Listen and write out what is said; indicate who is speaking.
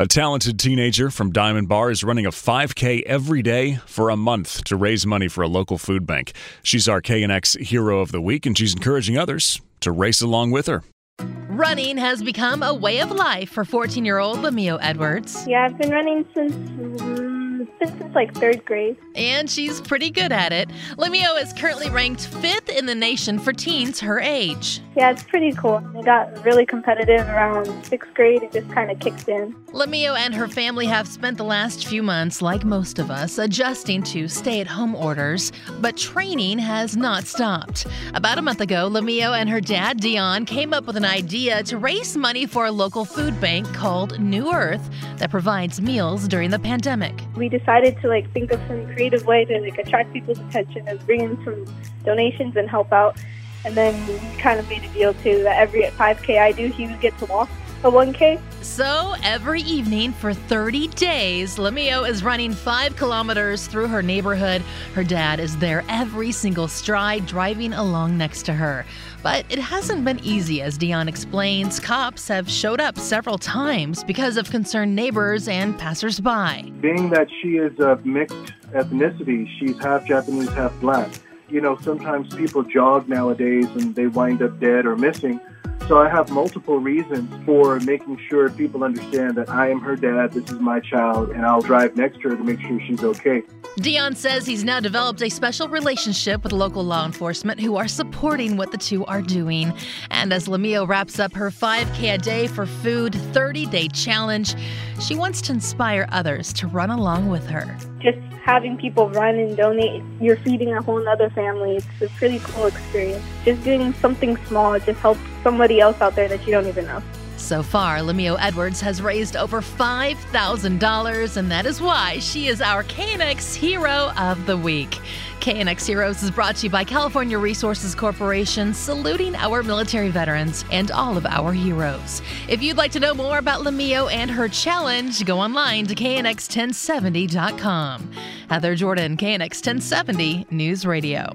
Speaker 1: A talented teenager from Diamond Bar is running a 5K every day for a month to raise money for a local food bank. She's our KNX Hero of the Week, and she's encouraging others to race along with her.
Speaker 2: Running has become a way of life for 14 year old L'Mio Edwards.
Speaker 3: Yeah, I've been running since since like third grade.
Speaker 2: And she's pretty good at it. L'Mio is currently ranked fifth in the nation for teens her age.
Speaker 3: Yeah, it's pretty cool. It got really competitive around sixth grade. It just kind of kicked in.
Speaker 2: L'Mio and her family have spent the last few months, like most of us, adjusting to stay at home orders, but training has not stopped. About a month ago, L'Mio and her dad, Deon, came up with an idea to raise money for a local food bank called New Earth that provides meals during the pandemic.
Speaker 3: We decided to like think of some creative way to like attract people's attention and bring in some donations and help out. And then kind of made a deal too that every 5K I do, he would get to walk a 1K.
Speaker 2: So every evening for 30 days, L'Mio is running five kilometers through her neighborhood. Her dad is there every single stride, driving along next to her. But it hasn't been easy, as Deon explains. Cops have showed up several times because of concerned neighbors and passersby.
Speaker 4: being that she is of mixed ethnicity, she's half Japanese, half black. You know, sometimes people jog nowadays and they wind up dead or missing. So I have multiple reasons for making sure people understand that I am her dad, this is my child, and I'll drive next to her to make sure she's okay.
Speaker 2: Deon says he's now developed a special relationship with local law enforcement who are supporting what the two are doing. And as L'Mio wraps up her 5K a day for food 30 day challenge, she wants to inspire others to run along with her.
Speaker 3: Just having people run and donate, you're feeding a whole other family. It's a pretty cool experience. Just doing something small just helps somebody else out there that you don't even know.
Speaker 2: So far, L'Mio Edwards has raised over $5,000, and that is why she is our KNX Hero of the Week. KNX Heroes is brought to you by California Resources Corporation, saluting our military veterans and all of our heroes. If you'd like to know more about L'Mio and her challenge, go online to knx1070.com. Heather Jordan, KNX 1070 News Radio.